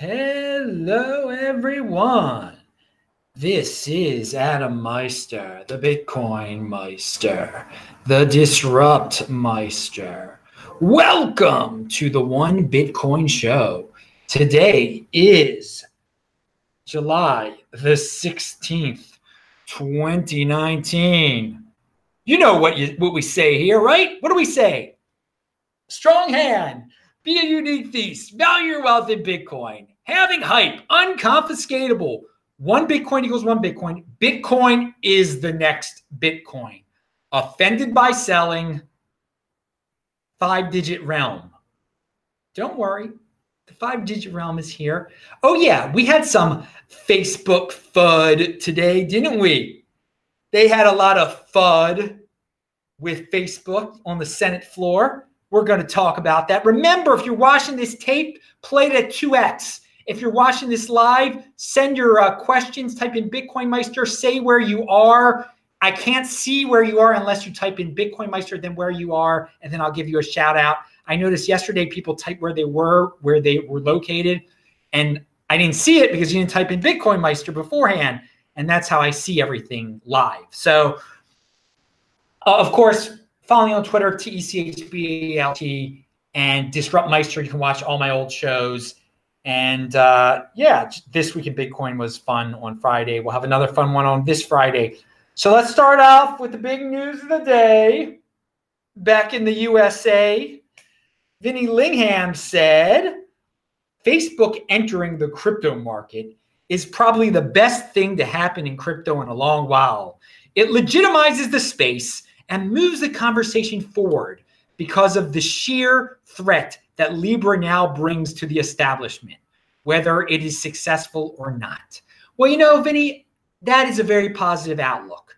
Hello, everyone. This is Adam Meister, the Bitcoin Meister, the Disrupt Meister. Welcome to the One Bitcoin Show. Today is July the 16th, 2019. You know what you what we say here, right? What do we say? Strong hand, be a unique thief, value your wealth in Bitcoin, having hype, unconfiscatable. One Bitcoin equals one Bitcoin. Bitcoin is the next Bitcoin. Offended by selling, five digit realm. Don't worry, the five digit realm is here. Oh, yeah, we had some Facebook FUD today, didn't we? They had a lot of FUD with Facebook on the Senate floor. We're going to talk about that. Remember, if you're watching this tape, play it at 2x. If you're watching this live, send your uh, questions, type in Bitcoin Meister, say where you are. I can't see where you are unless you type in Bitcoin Meister, then where you are, and then I'll give you a shout out. I noticed yesterday people typed where they were, where they were located, and I didn't see it because you didn't type in Bitcoin Meister beforehand. And that's how I see everything live. So, uh, of course, Follow me on Twitter, T E C H B A L T, and Disrupt Meister. You can watch all my old shows. And uh, yeah, this week in Bitcoin was fun on Friday. We'll have another fun one on this Friday. So let's start off with the big news of the day. Back in the USA, Vinny Lingham said Facebook entering the crypto market is probably the best thing to happen in crypto in a long while. It legitimizes the space and moves the conversation forward because of the sheer threat that Libra now brings to the establishment, whether it is successful or not. Well, you know, Vinny, that is a very positive outlook.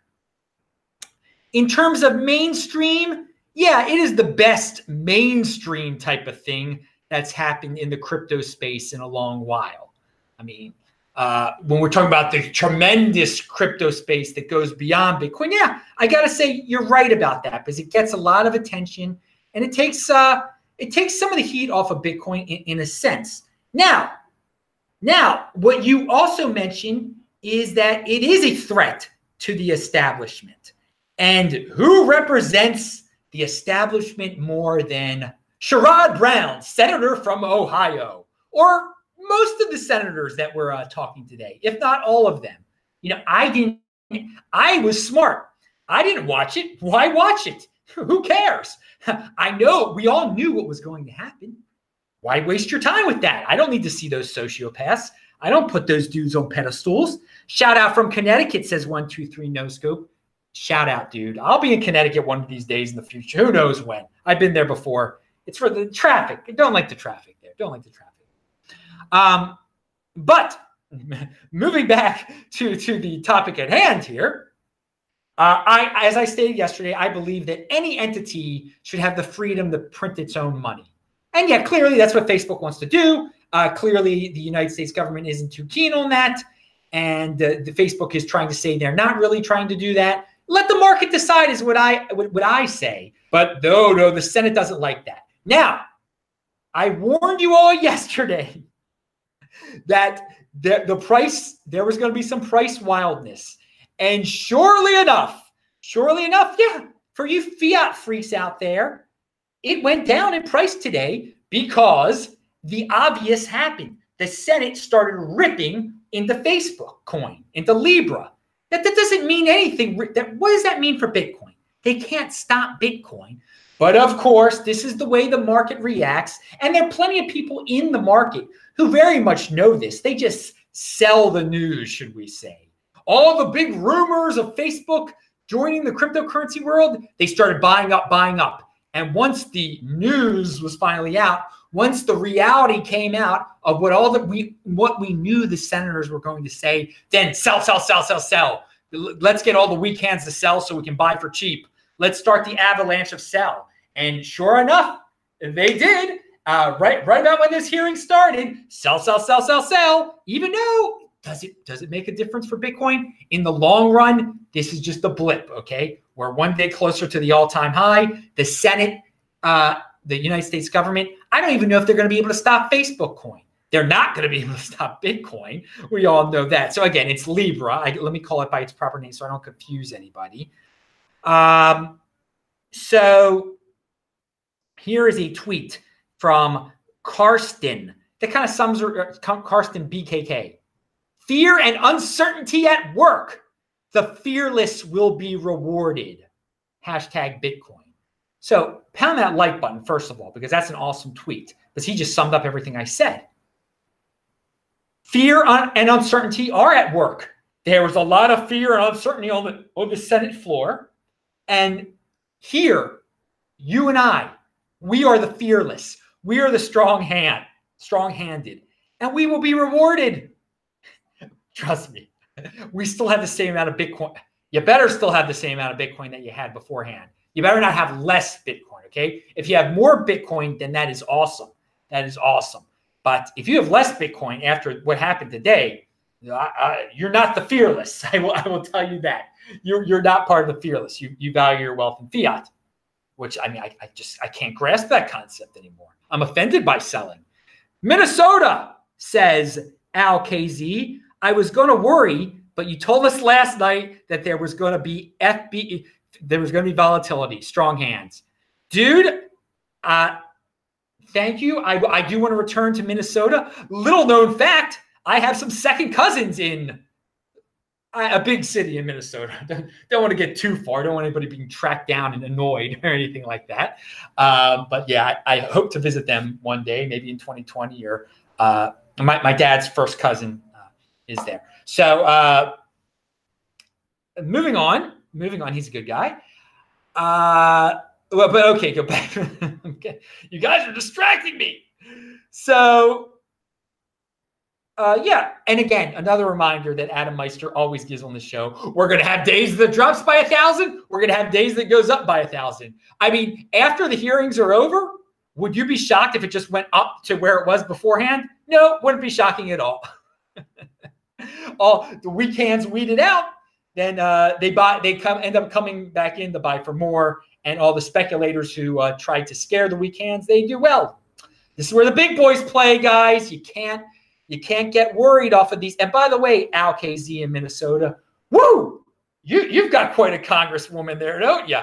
In terms of mainstream, yeah, it is the best mainstream type of thing that's happened in the crypto space in a long while. I mean, uh, when we're talking about the tremendous crypto space that goes beyond Bitcoin, yeah, I gotta say you're right about that because it gets a lot of attention and it takes uh, it takes some of the heat off of Bitcoin in, in a sense. Now, now what you also mentioned is that it is a threat to the establishment, and who represents the establishment more than Sherrod Brown, senator from Ohio, or most of the senators that were uh, talking today, if not all of them. You know, I didn't, I was smart. I didn't watch it. Why watch it? Who cares? I know we all knew what was going to happen. Why waste your time with that? I don't need to see those sociopaths. I don't put those dudes on pedestals. Shout out from Connecticut says one, two, three, no scope. Shout out, dude. I'll be in Connecticut one of these days in the future. Who knows when? I've been there before. It's for the traffic. I don't like the traffic there. Don't like the traffic. Um, but moving back to, to the topic at hand here, uh, I, as I stated yesterday, I believe that any entity should have the freedom to print its own money. And yet, clearly, that's what Facebook wants to do. Uh, clearly, the United States government isn't too keen on that. And uh, the Facebook is trying to say they're not really trying to do that. Let the market decide, is what I what, what I say. But no, no, the Senate doesn't like that. Now, I warned you all yesterday that the, the price, there was going to be some price wildness. And surely enough, surely enough, yeah, for you fiat freaks out there, it went down in price today because the obvious happened. The Senate started ripping into Facebook coin, into Libra. That, that doesn't mean anything. That, what does that mean for Bitcoin? They can't stop Bitcoin. But of course, this is the way the market reacts. And there are plenty of people in the market who very much know this. They just sell the news, should we say. All the big rumors of Facebook joining the cryptocurrency world, they started buying up, buying up. And once the news was finally out, once the reality came out of what all that we what we knew the senators were going to say, then sell, sell, sell, sell, sell. Let's get all the weak hands to sell so we can buy for cheap. Let's start the avalanche of sell. And sure enough, they did. Uh, right, right about when this hearing started, sell, sell, sell, sell, sell. Even though does it does it make a difference for Bitcoin in the long run? This is just a blip. Okay, we're one day closer to the all-time high. The Senate, uh, the United States government. I don't even know if they're going to be able to stop Facebook Coin. They're not going to be able to stop Bitcoin. We all know that. So again, it's Libra. I, let me call it by its proper name so I don't confuse anybody. Um, so here is a tweet from Karsten that kind of sums uh, Karsten BKK. Fear and uncertainty at work. The fearless will be rewarded. Hashtag Bitcoin. So pound that like button, first of all, because that's an awesome tweet. Because he just summed up everything I said. Fear and uncertainty are at work. There was a lot of fear and uncertainty on the, on the Senate floor. And here, you and I, we are the fearless. We are the strong hand, strong handed, and we will be rewarded. Trust me, we still have the same amount of Bitcoin. You better still have the same amount of Bitcoin that you had beforehand. You better not have less Bitcoin, okay? If you have more Bitcoin, then that is awesome. That is awesome. But if you have less Bitcoin after what happened today, you're not the fearless. I will, I will tell you that. You're, you're not part of the fearless. You, you value your wealth in fiat, which I mean, I, I just I can't grasp that concept anymore. I'm offended by selling. Minnesota says Al KZ. I was going to worry, but you told us last night that there was going to be FB, there was going to be volatility, strong hands, dude. Uh, thank you. I, I do want to return to Minnesota. Little known fact: I have some second cousins in a big city in Minnesota. Don't, don't, want to get too far. Don't want anybody being tracked down and annoyed or anything like that. Um, but yeah, I, I, hope to visit them one day, maybe in 2020 or uh, my, my dad's first cousin uh, is there. So uh, moving on, moving on. He's a good guy. Uh, well, but okay, go back. okay. You guys are distracting me. So uh, yeah, and again, another reminder that Adam Meister always gives on the show: we're going to have days that drops by a thousand. We're going to have days that goes up by a thousand. I mean, after the hearings are over, would you be shocked if it just went up to where it was beforehand? No, wouldn't be shocking at all. all the weak hands weeded out, then uh, they buy. They come end up coming back in to buy for more, and all the speculators who uh, tried to scare the weak hands, they do well. This is where the big boys play, guys. You can't you can't get worried off of these. And by the way, Al KZ in Minnesota, woo, you, you've got quite a congresswoman there, don't you?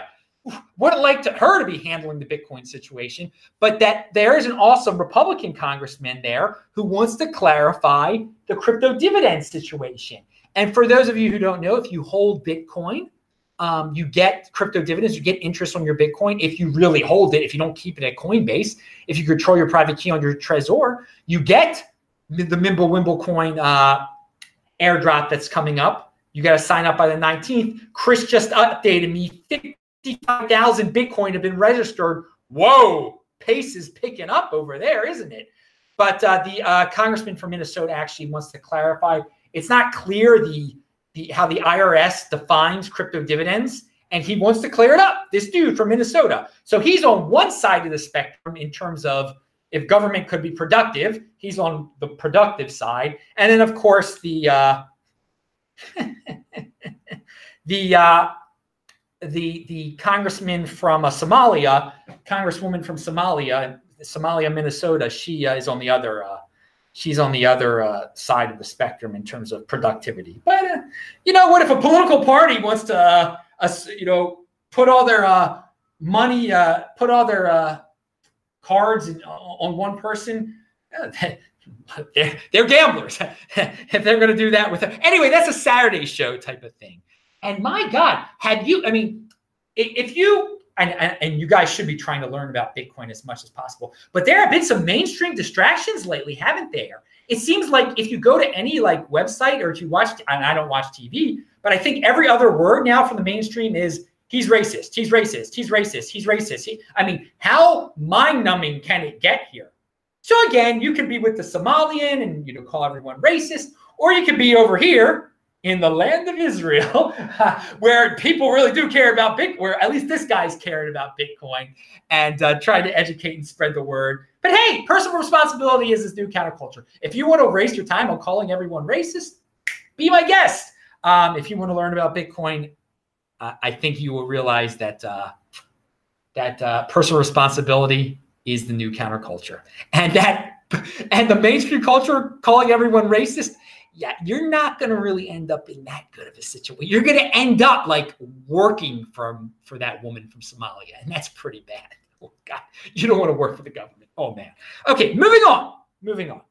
Wouldn't like to, her to be handling the Bitcoin situation, but that there is an awesome Republican congressman there who wants to clarify the crypto dividend situation. And for those of you who don't know, if you hold Bitcoin, um, you get crypto dividends, you get interest on your Bitcoin if you really hold it, if you don't keep it at Coinbase, if you control your private key on your Trezor, you get the Mimble Wimble coin uh, airdrop that's coming up. You got to sign up by the 19th. Chris just updated me 55,000 Bitcoin have been registered. Whoa, pace is picking up over there, isn't it? But uh, the uh, congressman from Minnesota actually wants to clarify. It's not clear the, the how the IRS defines crypto dividends, and he wants to clear it up. This dude from Minnesota. So he's on one side of the spectrum in terms of if government could be productive, he's on the productive side. And then, of course, the uh, the uh, the the congressman from uh, Somalia, congresswoman from Somalia, Somalia, Minnesota. She uh, is on the other. Uh, she's on the other uh, side of the spectrum in terms of productivity. But you know, what if a political party wants to, you know, put all their money, put all their cards uh, on one person, uh, they're, they're gamblers. if they're going to do that with them. Anyway, that's a Saturday show type of thing. And my God, had you, I mean, if you, and, and you guys should be trying to learn about Bitcoin as much as possible, but there have been some mainstream distractions lately, haven't there? It seems like if you go to any like website or if you watch, and I don't watch TV, but I think every other word now from the mainstream is he's racist, he's racist, he's racist, he's racist. He, I mean, how mind numbing can it get here? So again, you can be with the Somalian and you know call everyone racist, or you could be over here in the land of Israel, where people really do care about Bitcoin, where at least this guy's cared about Bitcoin and uh, trying to educate and spread the word. But hey, personal responsibility is this new counterculture. If you want to waste your time on calling everyone racist, be my guest. Um, if you want to learn about Bitcoin, uh, I think you will realize that uh, that uh, personal responsibility is the new counterculture, and that and the mainstream culture calling everyone racist, yeah, you're not going to really end up in that good of a situation. You're going to end up like working from for that woman from Somalia, and that's pretty bad. Oh God, you don't want to work for the government. Oh man. Okay, moving on. Moving on.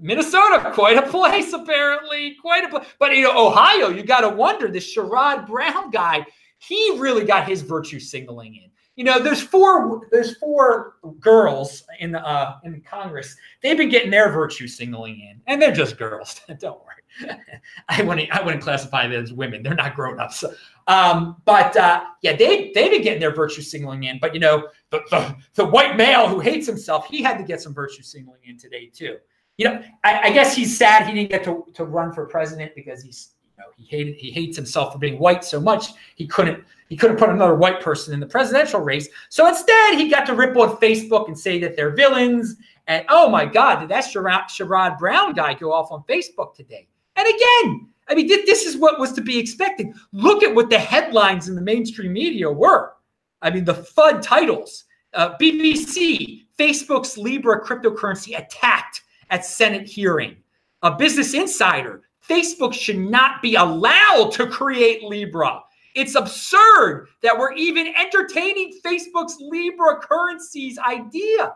Minnesota, quite a place apparently, quite a place. But you know, Ohio, you got to wonder. This Sherrod Brown guy, he really got his virtue signaling in you know, there's four there's four girls in the uh, in Congress. They've been getting their virtue signaling in, and they're just girls. Don't worry. I wouldn't I wouldn't classify them as women. They're not grown ups. Um, but uh, yeah, they they've been getting their virtue signaling in. But you know, the, the the white male who hates himself, he had to get some virtue signaling in today too. You know, I, I guess he's sad he didn't get to, to run for president because he's you know he hated he hates himself for being white so much he couldn't he couldn't put another white person in the presidential race. So instead, he got to rip on Facebook and say that they're villains. And oh my God, did that Sherrod, Sherrod Brown guy go off on Facebook today? And again, I mean, this is what was to be expected. Look at what the headlines in the mainstream media were. I mean, the FUD titles uh, BBC, Facebook's Libra cryptocurrency attacked at Senate hearing. A Business Insider, Facebook should not be allowed to create Libra. It's absurd that we're even entertaining Facebook's Libra currencies idea.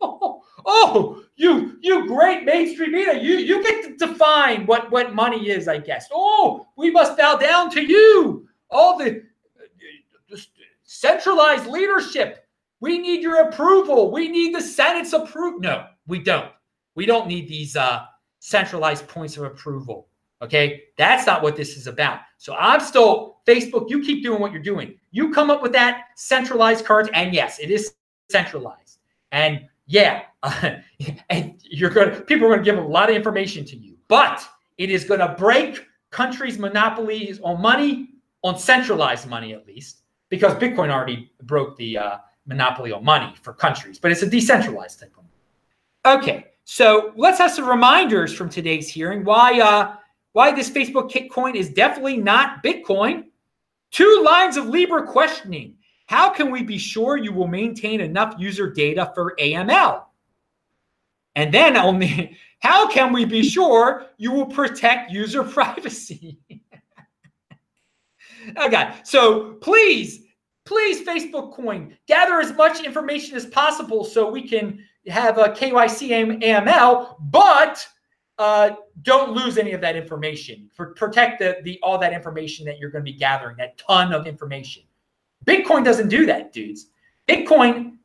Oh, oh, you you great mainstream media, you you get to define what what money is, I guess. Oh, we must bow down to you. All the, uh, the centralized leadership. We need your approval. We need the Senate's approval. No, we don't. We don't need these uh, centralized points of approval. Okay, that's not what this is about. So I'm still Facebook. You keep doing what you're doing. You come up with that centralized currency, and yes, it is centralized. And yeah, uh, and you're gonna people are gonna give a lot of information to you, but it is gonna break countries' monopolies on money, on centralized money at least, because Bitcoin already broke the uh, monopoly on money for countries, but it's a decentralized type of money. Okay, so let's have some reminders from today's hearing. Why? Uh, why this Facebook coin is definitely not Bitcoin. Two lines of Libra questioning. How can we be sure you will maintain enough user data for AML? And then only, how can we be sure you will protect user privacy? okay, so please, please, Facebook Coin, gather as much information as possible so we can have a KYC AML, but uh, don't lose any of that information. For, protect the, the all that information that you're going to be gathering, that ton of information. Bitcoin doesn't do that, dudes. Bitcoin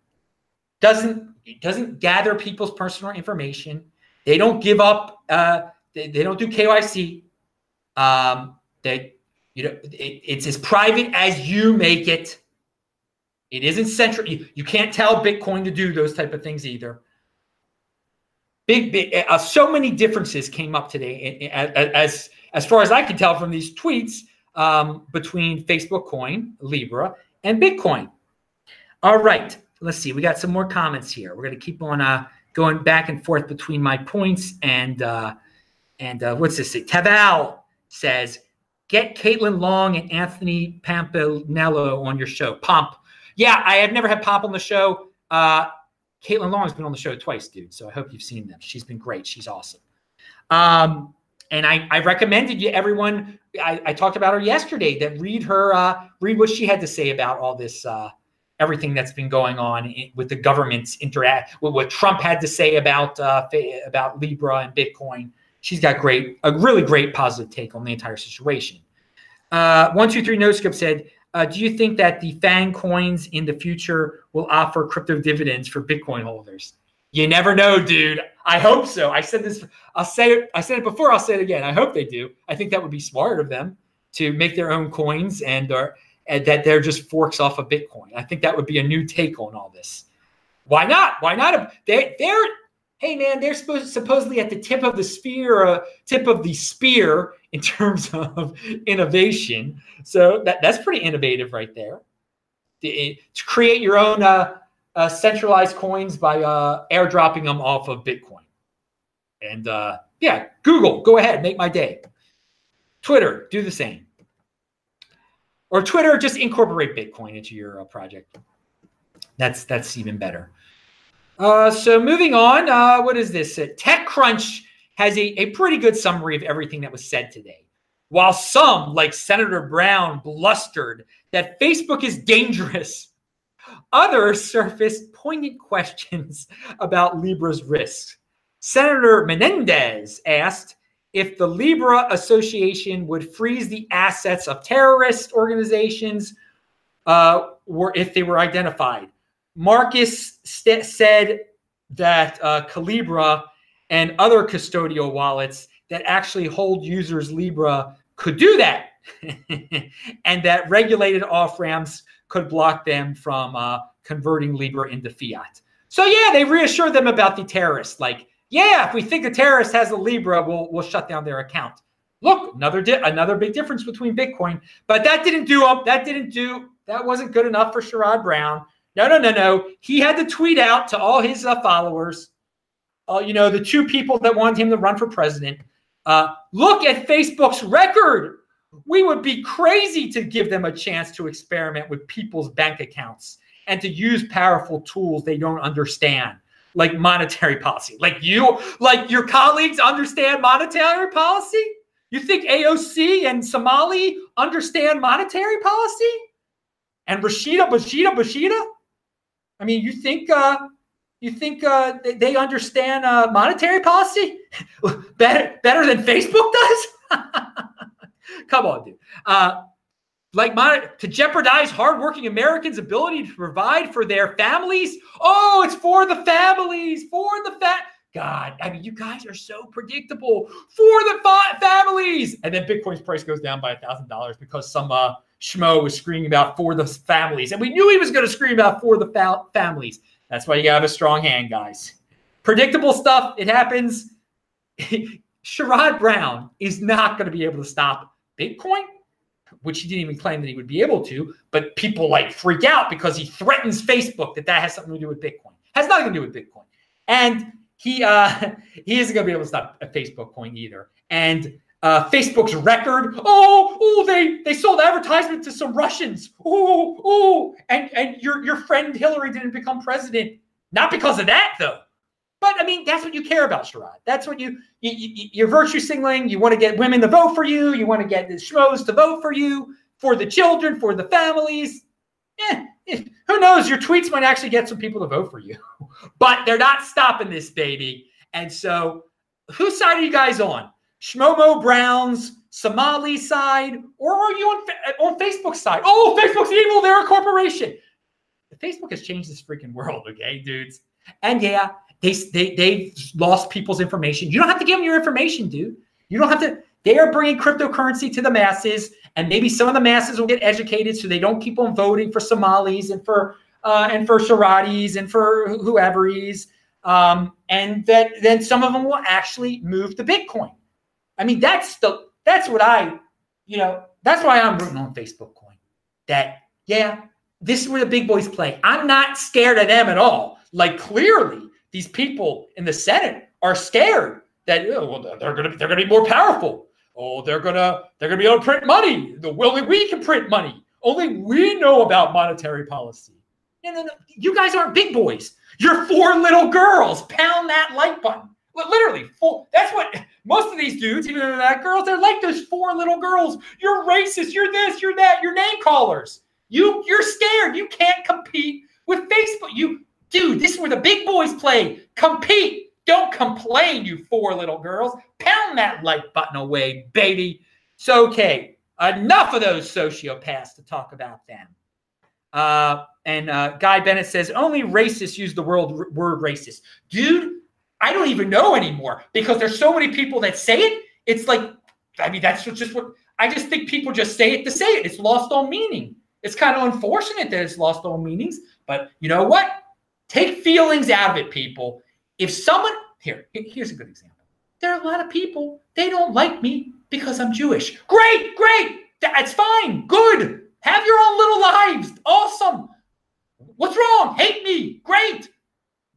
doesn't doesn't gather people's personal information. They don't give up. Uh, they, they don't do KYC. Um, they you know it, it's as private as you make it. It isn't central. You, you can't tell Bitcoin to do those type of things either big, big uh, so many differences came up today as as far as I can tell from these tweets um, between Facebook Coin, Libra, and Bitcoin. All right, let's see. We got some more comments here. We're going to keep on uh, going back and forth between my points and uh, and uh, what's this? Taval says, "Get Caitlin Long and Anthony Pompliano on your show." Pomp, yeah, I have never had Pomp on the show. Uh, Caitlin Long has been on the show twice, dude. So I hope you've seen them. She's been great. She's awesome. Um, and I, I recommended you everyone. I, I talked about her yesterday. That read her, uh, read what she had to say about all this, uh, everything that's been going on in, with the government's interact, with what Trump had to say about uh, about Libra and Bitcoin. She's got great, a really great positive take on the entire situation. Uh, one two three no script said uh, do you think that the FANG coins in the future will offer crypto dividends for Bitcoin holders? You never know, dude. I hope so. I said this. I'll say it. I said it before. I'll say it again. I hope they do. I think that would be smart of them to make their own coins and or and that they're just forks off of Bitcoin. I think that would be a new take on all this. Why not? Why not? They they're hey man, they're supposed supposedly at the tip of the spear, uh, tip of the spear in terms of innovation. So that, that's pretty innovative right there. The, to create your own uh, uh, centralized coins by uh, airdropping them off of Bitcoin. And uh, yeah, Google, go ahead, make my day. Twitter, do the same. Or Twitter, just incorporate Bitcoin into your uh, project. That's that's even better. Uh, so moving on, uh, what is this? Uh, TechCrunch has a, a pretty good summary of everything that was said today. While some, like Senator Brown, blustered that Facebook is dangerous, others surfaced poignant questions about Libra's risks. Senator Menendez asked if the Libra Association would freeze the assets of terrorist organizations uh, were if they were identified. Marcus st- said that uh, Calibra and other custodial wallets that actually hold users Libra could do that, and that regulated off ramps could block them from uh, converting Libra into fiat. So yeah, they reassured them about the terrorists. Like, yeah, if we think a terrorist has a Libra, we'll we'll shut down their account. Look, another di- another big difference between Bitcoin, but that didn't do up. That didn't do. That wasn't good enough for Sherrod Brown. No, no, no, no. He had to tweet out to all his uh, followers, uh, you know, the two people that wanted him to run for president. Uh, look at Facebook's record. We would be crazy to give them a chance to experiment with people's bank accounts and to use powerful tools they don't understand, like monetary policy. Like you, like your colleagues understand monetary policy? You think AOC and Somali understand monetary policy? And Rashida, Bashida, Bashida? I mean, you think uh, you think uh, they understand uh, monetary policy better better than Facebook does? Come on, dude. Uh, like mon- to jeopardize hardworking Americans' ability to provide for their families. Oh, it's for the families, for the fat. God, I mean, you guys are so predictable for the fa- families. And then Bitcoin's price goes down by a thousand dollars because some uh, schmo was screaming about for the families, and we knew he was going to scream about for the fa- families. That's why you got to have a strong hand, guys. Predictable stuff. It happens. Sherrod Brown is not going to be able to stop Bitcoin, which he didn't even claim that he would be able to. But people like freak out because he threatens Facebook that that has something to do with Bitcoin. Has nothing to do with Bitcoin. And he uh, he isn't going to be able to stop a Facebook coin either. And uh, Facebook's record. Oh, oh, they they sold advertisement to some Russians. Oh, oh, and and your your friend Hillary didn't become president not because of that though. But I mean, that's what you care about, Sherrod. That's what you, you, you you're virtue signaling. You want to get women to vote for you. You want to get the schmoes to vote for you for the children, for the families. Eh, eh, who knows? Your tweets might actually get some people to vote for you, but they're not stopping this, baby. And so, whose side are you guys on? Shmomo Brown's Somali side, or are you on, on Facebook's side? Oh, Facebook's evil. They're a corporation. Facebook has changed this freaking world, okay, dudes? And yeah, they, they, they've lost people's information. You don't have to give them your information, dude. You don't have to. They are bringing cryptocurrency to the masses, and maybe some of the masses will get educated so they don't keep on voting for Somalis and for uh, and for Sharatis and for whoever's. Um, and that then some of them will actually move to Bitcoin. I mean, that's the that's what I, you know, that's why I'm rooting on Facebook coin. That yeah, this is where the big boys play. I'm not scared of them at all. Like clearly, these people in the Senate are scared that oh, well, they're gonna they're gonna be more powerful. Oh, they're gonna they're gonna be able to print money. The only we can print money. Only we know about monetary policy. No, no, no. You guys aren't big boys. You're four little girls. Pound that like button. Literally, four. That's what most of these dudes, even though they're not girls, they're like those four little girls. You're racist. You're this. You're that. You're name callers. You you're scared. You can't compete with Facebook. You dude, this is where the big boys play. Compete. Don't complain, you four little girls. Pound that like button away, baby. So okay, enough of those sociopaths to talk about them. Uh, and uh, Guy Bennett says only racists use the word word racist, dude. I don't even know anymore because there's so many people that say it. It's like, I mean, that's just what I just think people just say it to say it. It's lost all meaning. It's kind of unfortunate that it's lost all meanings, but you know what? Take feelings out of it, people. If someone here, here's a good example. There are a lot of people, they don't like me because I'm Jewish. Great, great. That's fine. Good. Have your own little lives. Awesome. What's wrong? Hate me. Great.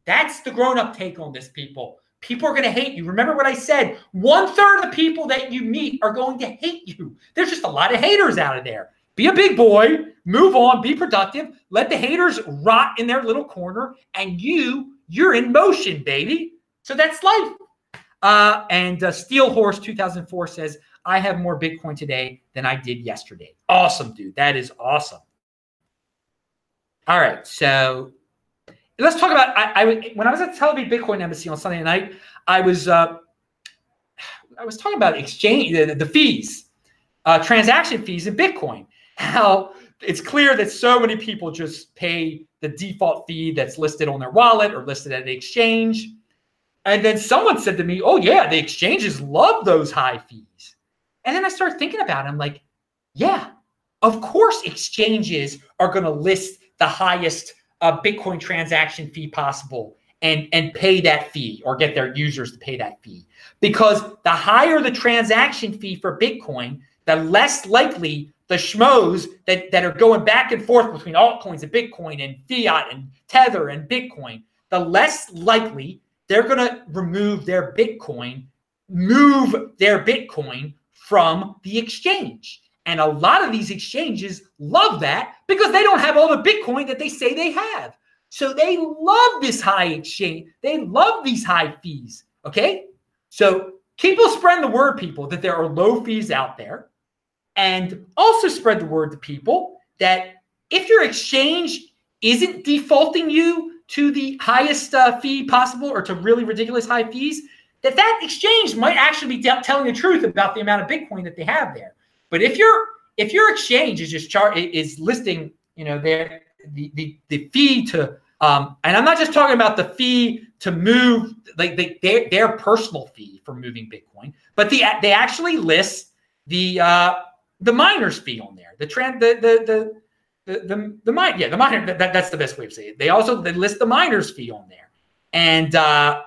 That's the grown up take on this, people. People are going to hate you. Remember what I said one third of the people that you meet are going to hate you. There's just a lot of haters out of there. Be a big boy, move on, be productive, let the haters rot in their little corner, and you you're in motion, baby. So that's life. Uh, and uh, Steel Horse 2004 says, I have more Bitcoin today than I did yesterday. Awesome, dude. That is awesome. All right. So let's talk about I, I when I was at Tel Aviv Bitcoin Embassy on Sunday night, I was uh, I was talking about exchange the, the fees, uh, transaction fees in Bitcoin. How it's clear that so many people just pay the default fee that's listed on their wallet or listed at the exchange. And then someone said to me, "Oh yeah, the exchanges love those high fees." And then I started thinking about it. I'm like, "Yeah, of course exchanges are going to list the highest uh, Bitcoin transaction fee possible and and pay that fee or get their users to pay that fee because the higher the transaction fee for Bitcoin, the less likely the schmoes that, that are going back and forth between altcoins and Bitcoin and fiat and Tether and Bitcoin, the less likely they're going to remove their Bitcoin, move their Bitcoin from the exchange. And a lot of these exchanges love that because they don't have all the Bitcoin that they say they have. So they love this high exchange. They love these high fees. Okay. So keep on spreading the word, people, that there are low fees out there. And also spread the word to people that if your exchange isn't defaulting you to the highest uh, fee possible or to really ridiculous high fees, that that exchange might actually be telling the truth about the amount of Bitcoin that they have there. But if your if your exchange is just chart is listing, you know, their the the, the fee to um, and I'm not just talking about the fee to move like the, their their personal fee for moving Bitcoin, but the they actually list the uh, the miner's fee on there. The trend the the the the the, the mine yeah the miner that, that's the best way to say it. They also they list the miner's fee on there, and uh,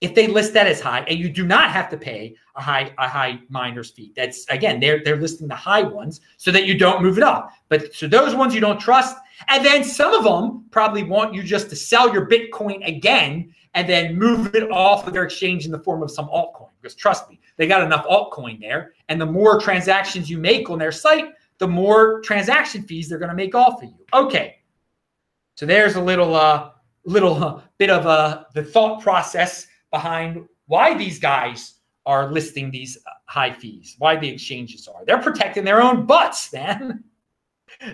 if they list that as high, and you do not have to pay a high a high miner's fee. That's again, they're they're listing the high ones so that you don't move it up. But so those ones you don't trust, and then some of them probably want you just to sell your Bitcoin again and then move it off of their exchange in the form of some altcoin. Because trust me, they got enough altcoin there, and the more transactions you make on their site, the more transaction fees they're going to make off of you. Okay, so there's a little uh little uh, bit of uh the thought process behind why these guys are listing these uh, high fees, why the exchanges are. They're protecting their own butts, man.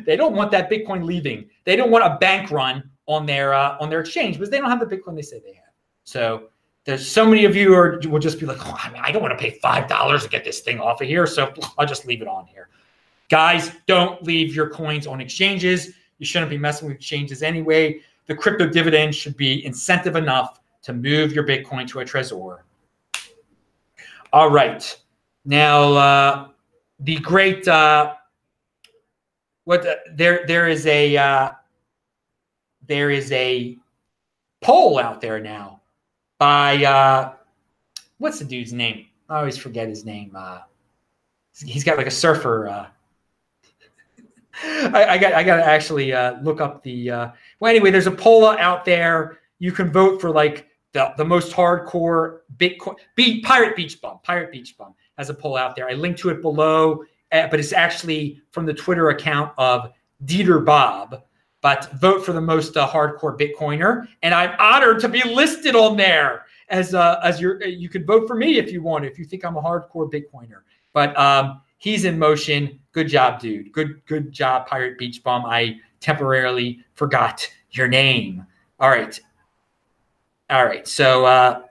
they don't want that Bitcoin leaving. They don't want a bank run on their uh, on their exchange because they don't have the Bitcoin they say they have. So there's so many of you are will just be like, oh, I, mean, I don't want to pay five dollars to get this thing off of here, so I'll just leave it on here. Guys, don't leave your coins on exchanges. You shouldn't be messing with exchanges anyway. The crypto dividend should be incentive enough to move your Bitcoin to a Trezor. All right. Now, uh, the great, uh, what the, there, there is a, uh, there is a poll out there now by, uh, what's the dude's name? I always forget his name. Uh, he's got like a surfer. Uh, I, I, got I got to actually uh, look up the. Uh, well, anyway, there's a poll out there. You can vote for like the, the most hardcore Bitcoin, Be, Pirate Beach Bum. Pirate Beach Bum has a poll out there. I linked to it below, uh, but it's actually from the Twitter account of Dieter Bob. But vote for the most uh, hardcore Bitcoiner, and I'm honored to be listed on there as uh, as your. Uh, you can vote for me if you want, if you think I'm a hardcore Bitcoiner. But um, he's in motion. Good job, dude. Good good job, Pirate Beach Bum. I temporarily forgot your name. All right. All right. So uh,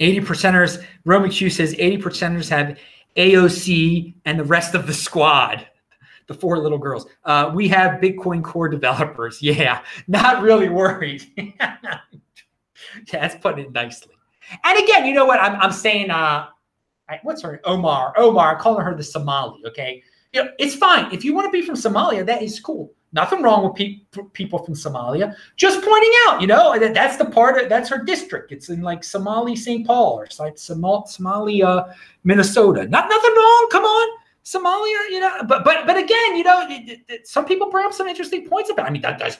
80 percenters, Roman Q says 80 percenters have AOC and the rest of the squad, the four little girls. Uh, we have Bitcoin core developers. Yeah, not really worried. yeah, that's putting it nicely. And again, you know what? I'm, I'm saying, uh, what's her Omar? Omar, calling her the Somali. Okay. You know, it's fine. If you want to be from Somalia, that is cool. Nothing wrong with pe- people from Somalia. Just pointing out, you know, that that's the part of that's her district. It's in like Somali St. Paul or like Somalia, uh, Minnesota. Not nothing wrong. Come on, Somalia. You know, but but but again, you know, some people bring up some interesting points about. I mean, that does.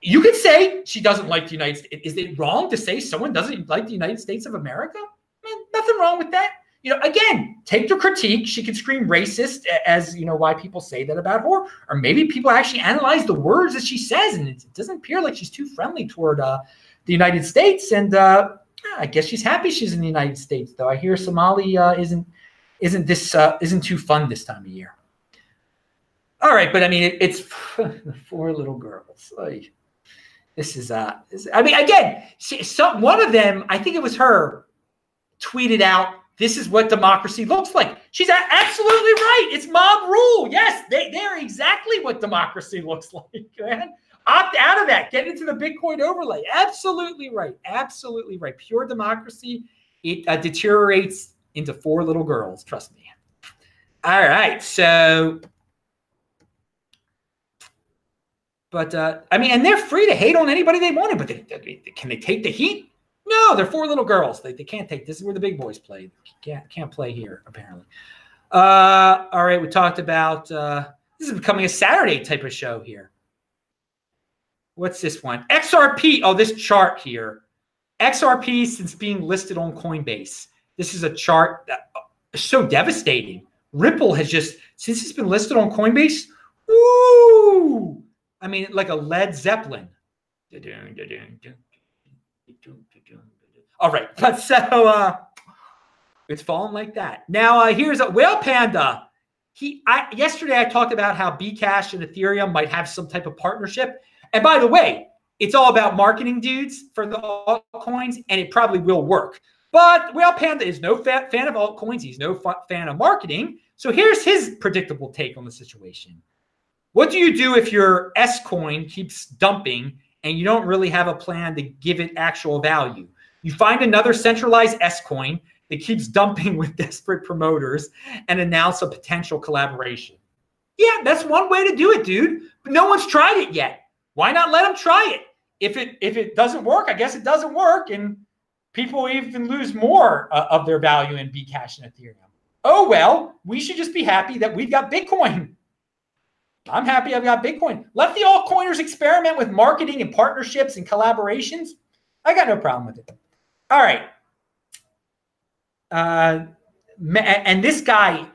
You could say she doesn't like the United States. Is it wrong to say someone doesn't like the United States of America? I mean, nothing wrong with that. You know, again, take the critique. She could scream racist as, you know, why people say that about her. Or maybe people actually analyze the words that she says, and it doesn't appear like she's too friendly toward uh, the United States. And uh, I guess she's happy she's in the United States, though. I hear Somali uh, isn't isn't this uh, isn't too fun this time of year. All right, but I mean, it, it's four little girls. Like, this is uh, this, I mean, again, she, one of them, I think it was her, tweeted out this is what democracy looks like. She's absolutely right. It's mob rule. Yes, they, they're exactly what democracy looks like, man. Opt out of that. Get into the Bitcoin overlay. Absolutely right. Absolutely right. Pure democracy, it uh, deteriorates into four little girls. Trust me. All right. So, but uh, I mean, and they're free to hate on anybody they wanted, but they, they, can they take the heat? No, they're four little girls. They, they can't take this is where the big boys play. Can't can't play here apparently. Uh, all right, we talked about uh, this is becoming a Saturday type of show here. What's this one? XRP. Oh, this chart here. XRP since being listed on Coinbase. This is a chart that is uh, so devastating. Ripple has just since it's been listed on Coinbase. Woo! I mean, like a Led Zeppelin. All right, but so uh, it's fallen like that. Now uh, here's a whale panda. He, I yesterday I talked about how Bcash and Ethereum might have some type of partnership. And by the way, it's all about marketing dudes for the altcoins, and it probably will work. But Whale Panda is no fan of altcoins. He's no fan of marketing. So here's his predictable take on the situation. What do you do if your S coin keeps dumping and you don't really have a plan to give it actual value? You find another centralized S coin that keeps dumping with desperate promoters and announce a potential collaboration. Yeah, that's one way to do it, dude. But no one's tried it yet. Why not let them try it? If it if it doesn't work, I guess it doesn't work, and people even lose more uh, of their value in Bcash and Ethereum. Oh well, we should just be happy that we've got Bitcoin. I'm happy I've got Bitcoin. Let the altcoiners experiment with marketing and partnerships and collaborations. I got no problem with it. All right. Uh, and this guy,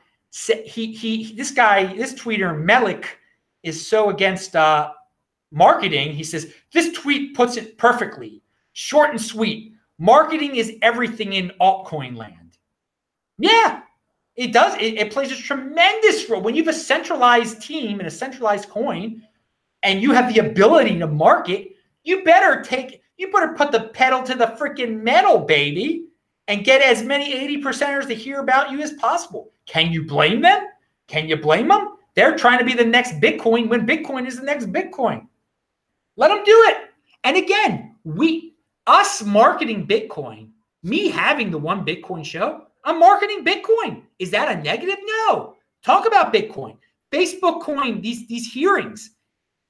he he this guy, this tweeter Melik is so against uh, marketing. He says this tweet puts it perfectly, short and sweet. Marketing is everything in altcoin land. Yeah, it does. It, it plays a tremendous role when you have a centralized team and a centralized coin, and you have the ability to market. You better take you better put the pedal to the freaking metal, baby, and get as many 80 percenters to hear about you as possible. Can you blame them? Can you blame them? They're trying to be the next Bitcoin when Bitcoin is the next Bitcoin. Let them do it. And again, we, us marketing Bitcoin, me having the one Bitcoin show, I'm marketing Bitcoin. Is that a negative? No. Talk about Bitcoin. Facebook coin, these, these hearings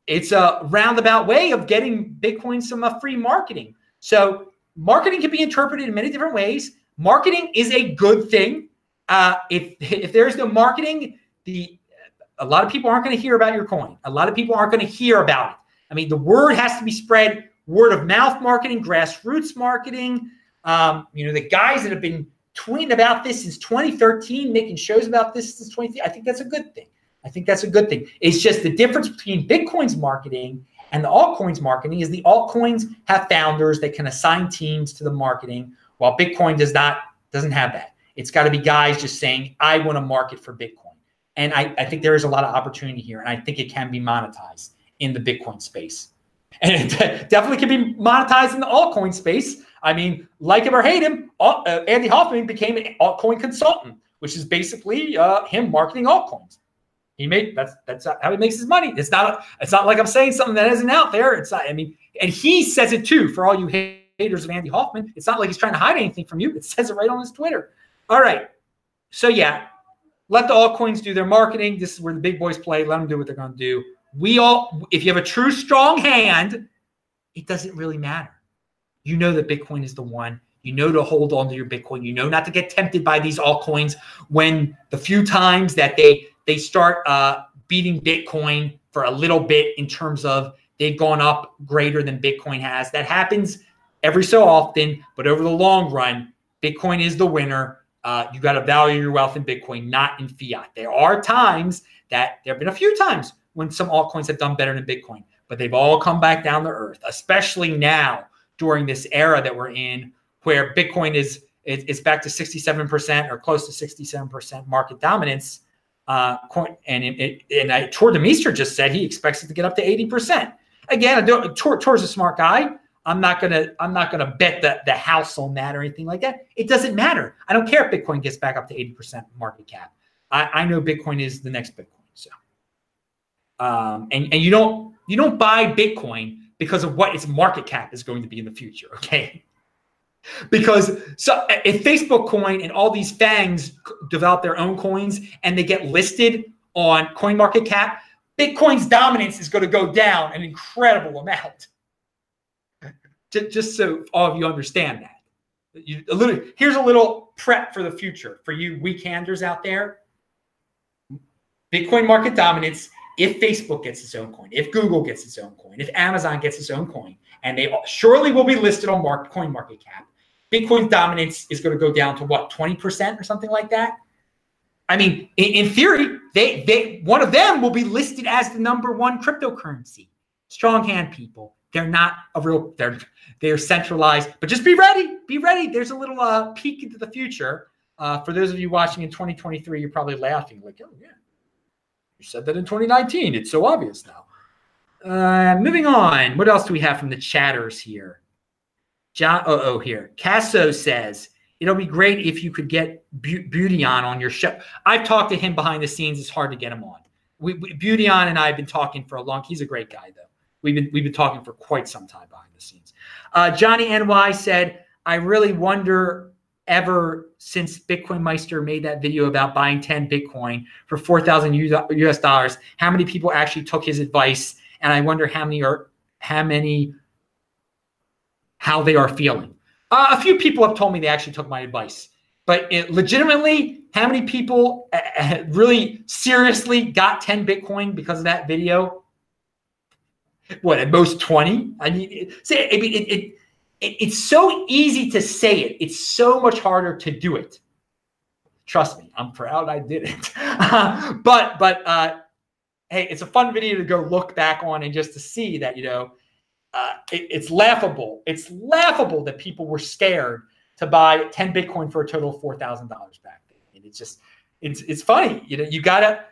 it's a roundabout way of getting Bitcoin some uh, free marketing. So marketing can be interpreted in many different ways. Marketing is a good thing. Uh, if if there is no marketing, the a lot of people aren't going to hear about your coin. A lot of people aren't going to hear about it. I mean, the word has to be spread. Word of mouth marketing, grassroots marketing. Um, you know, the guys that have been tweeting about this since 2013, making shows about this since 2013. I think that's a good thing. I think that's a good thing. It's just the difference between Bitcoin's marketing and the altcoins marketing is the altcoins have founders that can assign teams to the marketing, while Bitcoin does not doesn't have that. It's got to be guys just saying, I want to market for Bitcoin. And I, I think there is a lot of opportunity here, and I think it can be monetized in the Bitcoin space. And it definitely can be monetized in the altcoin space. I mean, like him or hate him, uh, Andy Hoffman became an altcoin consultant, which is basically uh, him marketing altcoins. He made that's that's how he makes his money. It's not it's not like I'm saying something that isn't out there. It's not, I mean, and he says it too for all you haters of Andy Hoffman. It's not like he's trying to hide anything from you. It says it right on his Twitter. All right. So yeah, let the altcoins do their marketing. This is where the big boys play. Let them do what they're going to do. We all, if you have a true strong hand, it doesn't really matter. You know that Bitcoin is the one. You know to hold on to your Bitcoin. You know not to get tempted by these altcoins when the few times that they they start uh, beating Bitcoin for a little bit in terms of they've gone up greater than Bitcoin has. That happens every so often, but over the long run, Bitcoin is the winner. uh, you got to value your wealth in Bitcoin, not in fiat. There are times that there have been a few times when some altcoins have done better than Bitcoin, but they've all come back down to earth, especially now during this era that we're in where Bitcoin is it's back to 67% or close to 67% market dominance. Uh, and it, and I, Tuur Demeester just said he expects it to get up to 80%. Again, Tuur, Tuur's a smart guy. I'm not gonna I'm not gonna bet the, the house on that or anything like that. It doesn't matter. I don't care if Bitcoin gets back up to 80% market cap. I, I know Bitcoin is the next Bitcoin. So um, and, and you don't you don't buy Bitcoin because of what its market cap is going to be in the future, okay? Because so if Facebook coin and all these fangs develop their own coins and they get listed on coin market cap, Bitcoin's dominance is going to go down an incredible amount just so all of you understand that. You, a little, here's a little prep for the future for you weekenders out there. Bitcoin market dominance. If Facebook gets its own coin, if Google gets its own coin, if Amazon gets its own coin, and they surely will be listed on coin market cap, Bitcoin's dominance is going to go down to what 20% or something like that. I mean, in, in theory, they they one of them will be listed as the number one cryptocurrency. Strong hand people. They're not a real. They're they're centralized, but just be ready. Be ready. There's a little uh, peek into the future. Uh, for those of you watching in 2023, you're probably laughing like, "Oh yeah, you said that in 2019. It's so obvious now." Uh, moving on. What else do we have from the chatters here? John, oh, oh, here. Casso says it'll be great if you could get Beauty on on your show. I've talked to him behind the scenes. It's hard to get him on. We, we, Beauty on and I have been talking for a long. He's a great guy though. We've been we've been talking for quite some time behind the scenes. Uh, Johnny NY said, "I really wonder ever since Bitcoin Meister made that video about buying 10 Bitcoin for 4,000 US dollars, how many people actually took his advice, and I wonder how many are how many how they are feeling. Uh, a few people have told me they actually took my advice." But it, legitimately, how many people uh, really seriously got 10 Bitcoin because of that video? what at most 20 i mean say i mean it, it, it, it's so easy to say it it's so much harder to do it trust me i'm proud i did it but but uh hey it's a fun video to go look back on and just to see that you know uh, it, it's laughable it's laughable that people were scared to buy 10 bitcoin for a total of $4000 back then and it's just it's it's funny you know you gotta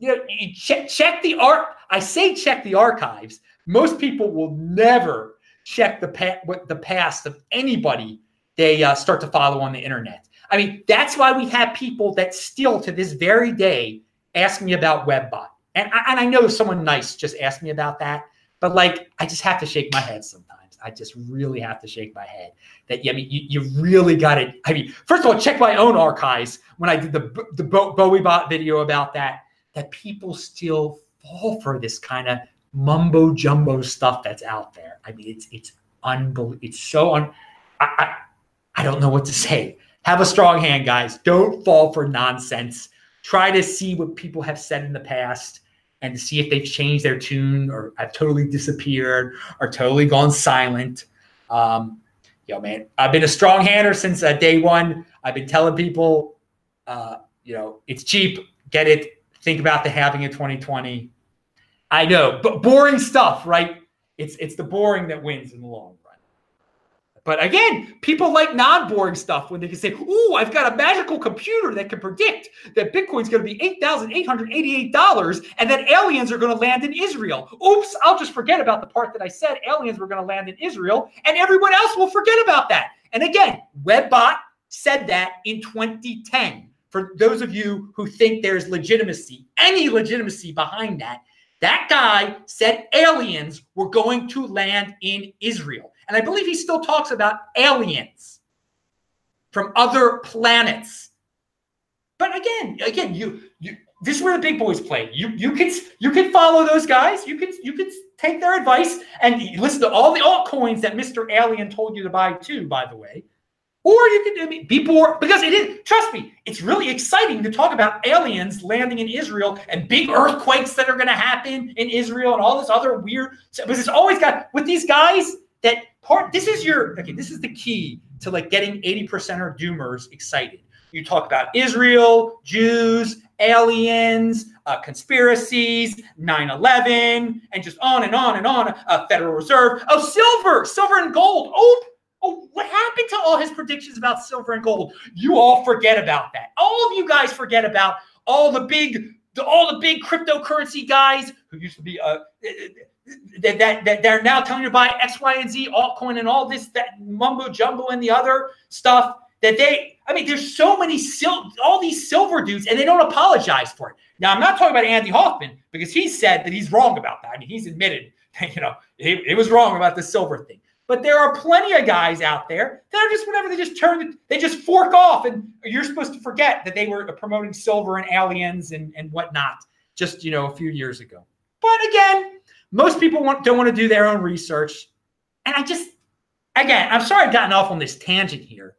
you know, you check, check the art. I say check the archives. Most people will never check the pa- what the past of anybody they uh, start to follow on the internet. I mean, that's why we have people that still to this very day ask me about WebBot. And I, and I know someone nice just asked me about that, but like I just have to shake my head sometimes. I just really have to shake my head that yeah, I mean, you, you really got to. I mean, first of all, check my own archives when I did the the Bowie bot video about that that people still fall for this kind of mumbo jumbo stuff that's out there. I mean, it's it's unbelievable. It's so un. I, I I don't know what to say. Have a strong hand, guys. Don't fall for nonsense. Try to see what people have said in the past and see if they've changed their tune or have totally disappeared or totally gone silent. Um, yo, man, I've been a strong hander since uh, day one. I've been telling people, uh, you know, it's cheap, get it, think about the halving in 2020. I know, but boring stuff, right? It's it's the boring that wins in the long run. But again, people like non-boring stuff when they can say, "Ooh, I've got a magical computer that can predict that Bitcoin's going to be eight thousand eight hundred eighty-eight dollars, and that aliens are going to land in Israel." Oops, I'll just forget about the part that I said aliens were going to land in Israel, and everyone else will forget about that. And again, Webbot said that in 2010 for those of you who think there's legitimacy, any legitimacy behind that, that guy said aliens were going to land in Israel. And I believe he still talks about aliens from other planets. But again, again, you you this is where the big boys play. You you can you can follow those guys. You can you can take their advice and listen to all the altcoins that Mr. Alien told you to buy too, by the way. Or you can I mean, be bored because it is, trust me, it's really exciting to talk about aliens landing in Israel and big earthquakes that are going to happen in Israel and all this other weird. Because it's always got with these guys that part. This is your okay. This is the key to like getting eighty percent or doomers excited. You talk about Israel, Jews, aliens, uh, conspiracies, 9 11, and just on and on and on. Uh, Federal Reserve. Oh, silver, silver and gold. Oh, oh, what happened to all his predictions about silver and gold? You all forget about that. All of you guys forget about all the big, the, all the big cryptocurrency guys who used to be uh, that, that, that they're now telling you to buy X, Y, and Z altcoin and all this that mumbo jumbo and the other stuff that they. I mean, there's so many sil- all these silver dudes, and they don't apologize for it. Now, I'm not talking about Andy Hoffman because he said that he's wrong about that. I mean, he's admitted, that you know, he was wrong about the silver thing. But there are plenty of guys out there that are just whatever they just turn, they just fork off, and you're supposed to forget that they were promoting silver and aliens and and whatnot just you know a few years ago. But again, most people want, don't want to do their own research. And I just, again, I'm sorry I've gotten off on this tangent here,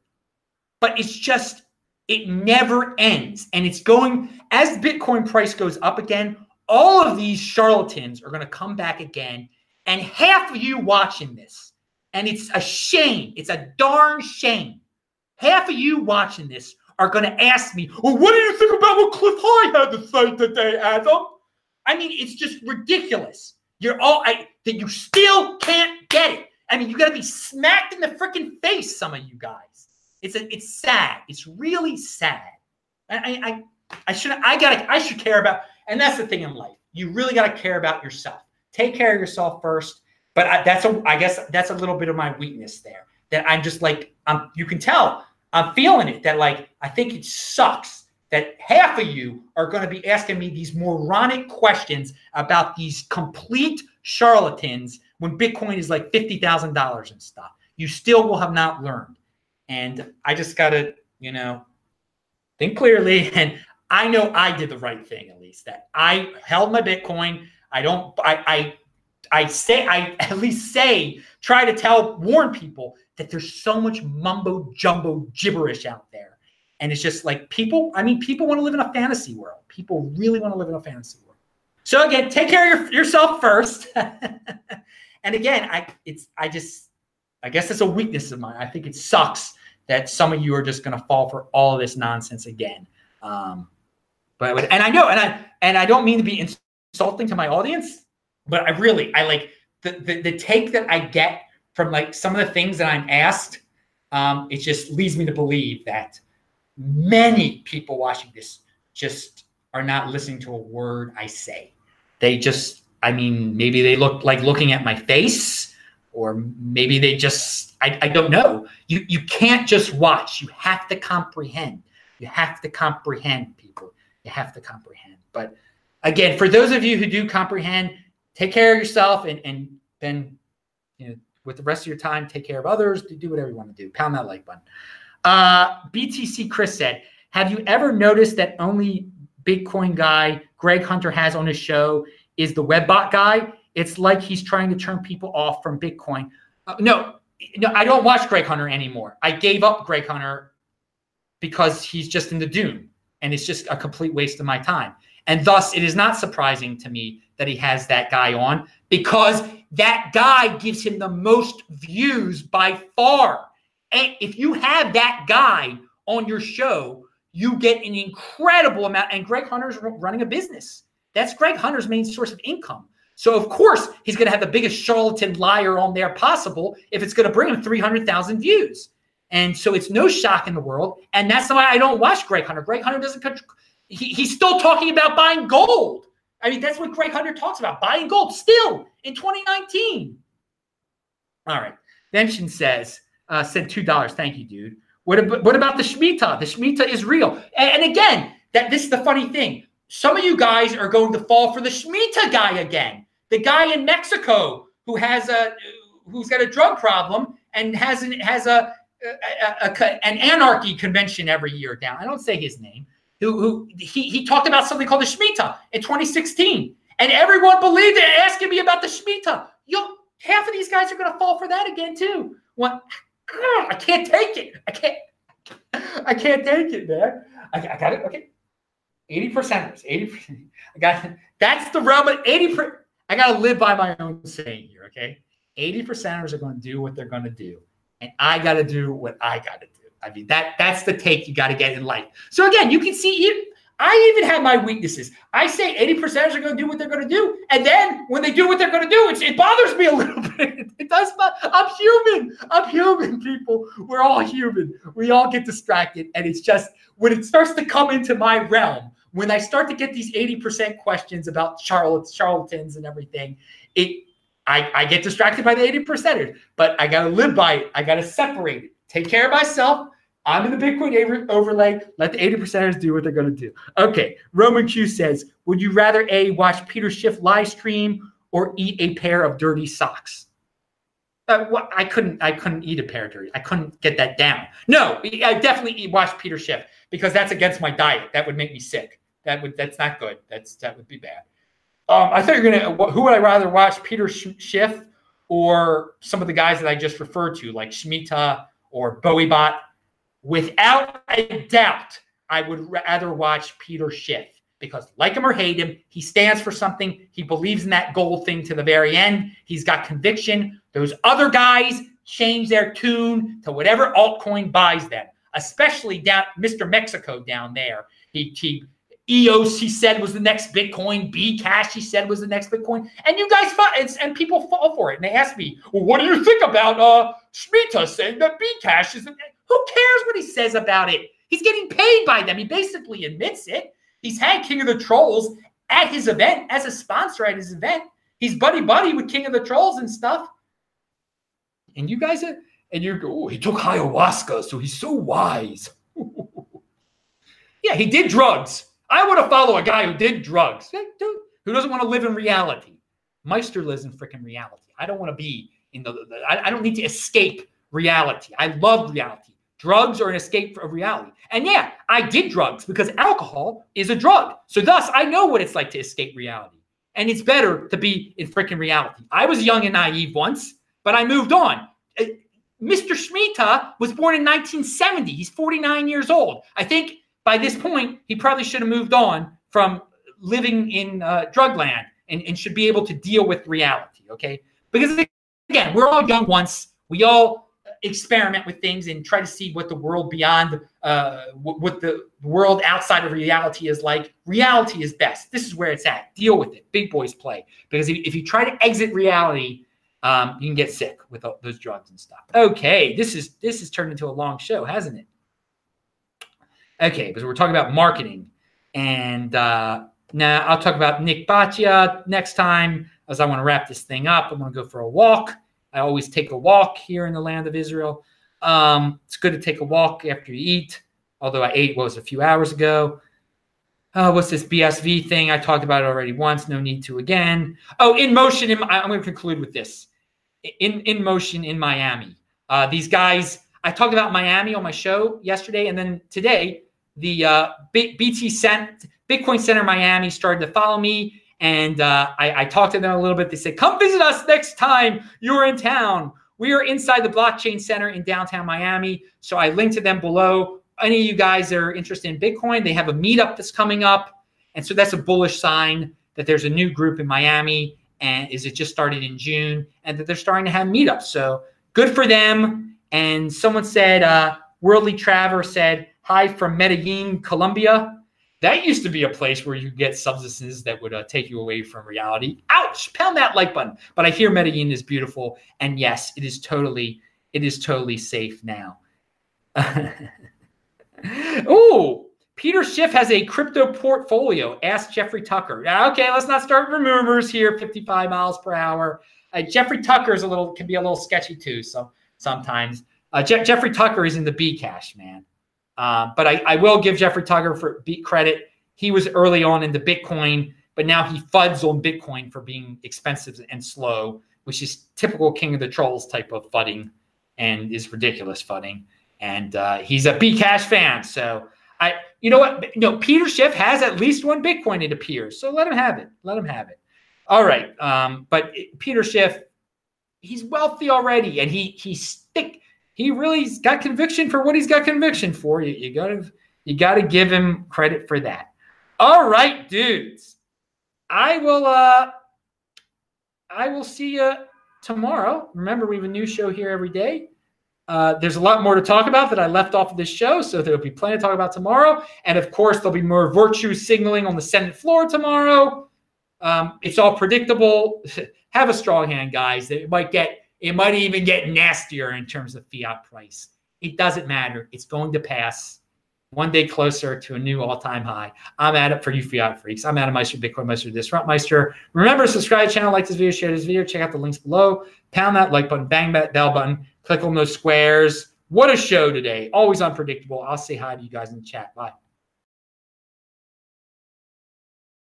but it's just, it never ends. And it's going, as Bitcoin price goes up again, all of these charlatans are going to come back again. And half of you watching this, and it's a shame, it's a darn shame. Half of you watching this are going to ask me, well, what do you think about what Clif High had to say today, Adam? I mean, it's just ridiculous. You're all I, that you still can't get it. I mean, you got to be smacked in the freaking face. Some of you guys. It's a, it's sad. It's really sad. I, I, I should, I gotta, I should care about. And that's the thing in life. You really got to care about yourself. Take care of yourself first. But I, that's a, I guess that's a little bit of my weakness there. That I'm just like, I'm. You can tell I'm feeling it. That like, I think it sucks that half of you are going to be asking me these moronic questions about these complete charlatans when Bitcoin is like $50,000 and stuff. You still will have not learned. And I just got to, you know, think clearly. And I know I did the right thing, at least that I held my Bitcoin. I don't, I, I, I say, I at least say, try to tell, warn people that there's so much mumbo jumbo gibberish out there and it's just like people, I mean, people want to live in a fantasy world. People really want to live in a fantasy world. So again, take care of your, yourself first. and again, I it's I just I guess it's a weakness of mine. I think it sucks that some of you are just going to fall for all this nonsense again. Um, but and I know, and I and I don't mean to be insulting to my audience, but I really I like the the, the take that I get from like some of the things that I'm asked. Um, it just leads me to believe that many people watching this just are not listening to a word I say. They just, I mean, maybe they look like looking at my face, or maybe they just, I, I don't know. You you can't just watch. You have to comprehend. You have to comprehend, people. You have to comprehend. But again, for those of you who do comprehend, take care of yourself and and then you know with the rest of your time, take care of others. Do whatever you want to do. Pound that like button. Uh, BTC Chris said, Have you ever noticed that only Bitcoin guy Greg Hunter has on his show is the webbot guy? It's like he's trying to turn people off from Bitcoin. Uh, no, no, I don't watch Greg Hunter anymore. I gave up Greg Hunter because he's just in the doom and it's just a complete waste of my time. And thus, it is not surprising to me that he has that guy on because that guy gives him the most views by far. And if you have that guy on your show, you get an incredible amount. And Greg Hunter's running a business. That's Greg Hunter's main source of income. So of course he's going to have the biggest charlatan liar on there possible if it's going to bring him 300,000 views. And so it's no shock in the world. And that's why I don't watch Greg Hunter. Greg Hunter doesn't, he, he's still talking about buying gold. I mean, that's what Greg Hunter talks about, buying gold still in 2019. All right. Vention says, uh, said two dollars. Thank you, dude. What about, what about the Shemitah? The Shemitah is real. And, and, again, that this is the funny thing. Some of you guys are going to fall for the Shemitah guy again. The guy in Mexico who has a who's got a drug problem and has an, has a, a, a, a an anarchy convention every year down. I don't say his name. Who, who he, he talked about something called the Shemitah in 2016. And everyone believed it, asking me about the Shemitah. You half of these guys are going to fall for that again too. What I can't take it. I can't. I can't take it, man. I, I got it. Okay. 80 percenters. 80 percent. I got that's the realm of 80 per, I gotta live by my own saying here, okay? 80 percenters are gonna do what they're gonna do. And I gotta do what I gotta do. I mean, that that's the take you got to get in life. So again, you can see I even have my weaknesses. I say 80% are going to do what they're going to do. And then when they do what they're going to do, it bothers me a little bit. It does. I'm human. I'm human, people. We're all human. We all get distracted. And it's just when it starts to come into my realm, when I start to get these 80% questions about charlatans, charlatans and everything, it I, I get distracted by the 80 percenters, but I got to live by it. I got to separate it. Take care of myself I'm in the Bitcoin overlay. Let the 80 percenters do what they're going to do. Okay. Roman Q says, Would you rather A, watch Peter Schiff live stream or eat a pair of dirty socks? Uh, well, I couldn't. I couldn't eat a pair of dirty. I couldn't get that down. No, I definitely watch Peter Schiff because that's against my diet. That would make me sick. That would. That's not good. That's that would be bad. Um, I thought you're gonna. Who would I rather watch, Peter Schiff or some of the guys that I just referred to, like Shmita or BowieBot? without a doubt, I would rather watch Peter Schiff because, like him or hate him, he stands for something. He believes in that gold thing to the very end. He's got conviction. Those other guys change their tune to whatever altcoin buys them, especially down Mr. Mexico down there. He, he EOS, he said, was the next Bitcoin. Bcash, he said, was the next Bitcoin. And you guys fought, and, people fall for it. And they ask me, well, what do you think about uh, Shmita saying that Bcash is who cares what he says about it? He's getting paid by them. He basically admits it. He's had King of the Trolls at his event as a sponsor at his event. He's buddy buddy with King of the Trolls and stuff. And you guys are, and you're, oh, he took ayahuasca, so he's so wise. yeah, he did drugs. I want to follow a guy who did drugs. Dude, who doesn't want to live in reality? Meister lives in freaking reality. I don't want to be in the, the I, I don't need to escape reality. I love reality. Drugs are an escape of reality. And yeah, I did drugs because alcohol is a drug. So thus, I know what it's like to escape reality. And it's better to be in freaking reality. I was young and naive once, but I moved on. Uh, Mr. Shmita was born in 1970. He's 49 years old. I think by this point, he probably should have moved on from living in uh, drug land and, and should be able to deal with reality. Okay. Because again, we're all young once. We all experiment with things and try to see what the world beyond uh, what the world outside of reality is like reality is best this is where it's at deal with it big boys play because if, you try to exit reality um, you can get sick with those drugs and stuff okay this is this has turned into a long show hasn't it okay because we're talking about marketing and uh, now i'll talk about nik bhatia next time as i want to wrap this thing up i'm going to go for a walk I always take a walk here in the land of Israel. Um, it's good to take a walk after you eat, although I ate what was a few hours ago. Uh, what's this BSV thing? I talked about it already once. No need to again. Oh, in motion. In, I'm going to conclude with this. In in motion in Miami. Uh, these guys. I talked about Miami on my show yesterday, and then today the uh, B- BT Cent, Bitcoin Center Miami started to follow me and uh, I, I talked to them a little bit. They said, come visit us next time you're in town. We are inside the Blockchain Center in downtown Miami. So I linked to them below. Any of you guys that are interested in Bitcoin, they have a meetup that's coming up. And so that's a bullish sign that there's a new group in Miami and is it just started in June and that they're starting to have meetups. So good for them. And someone said, uh, Worldly Traver said, hi from Medellin, Colombia. That used to be a place where you get substances that would uh, take you away from reality. Ouch! Pound that like button. But I hear Medellin is beautiful, and yes, it is totally, it is totally safe now. oh, Peter Schiff has a crypto portfolio. Ask Jeffrey Tucker. Okay, let's not start rumors here. 55 miles per hour. Uh, Jeffrey Tucker is a little can be a little sketchy too. So sometimes uh, Je- Jeffrey Tucker is in the Bcash, man. Uh, but I, I, will give Jeffrey Tucker for beat credit. He was early on into Bitcoin, but now he fuds on Bitcoin for being expensive and slow, which is typical King of the Trolls type of fudding and is ridiculous fudding. And uh, he's a Bcash fan. So I, you know what? No, Peter Schiff has at least one Bitcoin, it appears. So let him have it. Let him have it. All right. Um, but Peter Schiff, he's wealthy already, and he he stick he really's got conviction for what he's got conviction for. You, you gotta you gotta give him credit for that. All right, dudes. I will uh I will see you tomorrow. Remember, we have a new show here every day. Uh, there's a lot more to talk about that I left off of this show, so there'll be plenty to talk about tomorrow. And of course, there'll be more virtue signaling on the Senate floor tomorrow. Um, it's all predictable. Have a strong hand, guys. It might get, it might even get nastier in terms of fiat price. It doesn't matter. It's going to pass one day closer to a new all-time high. I'm at it for you fiat freaks. I'm Adam Meister, Bitcoin Meister, Disrupt Meister. Remember, subscribe to channel, like this video, share this video, check out the links below, pound that like button, bang that bell button, click on those squares. What a show today. Always unpredictable. I'll say hi to you guys in the chat. Bye.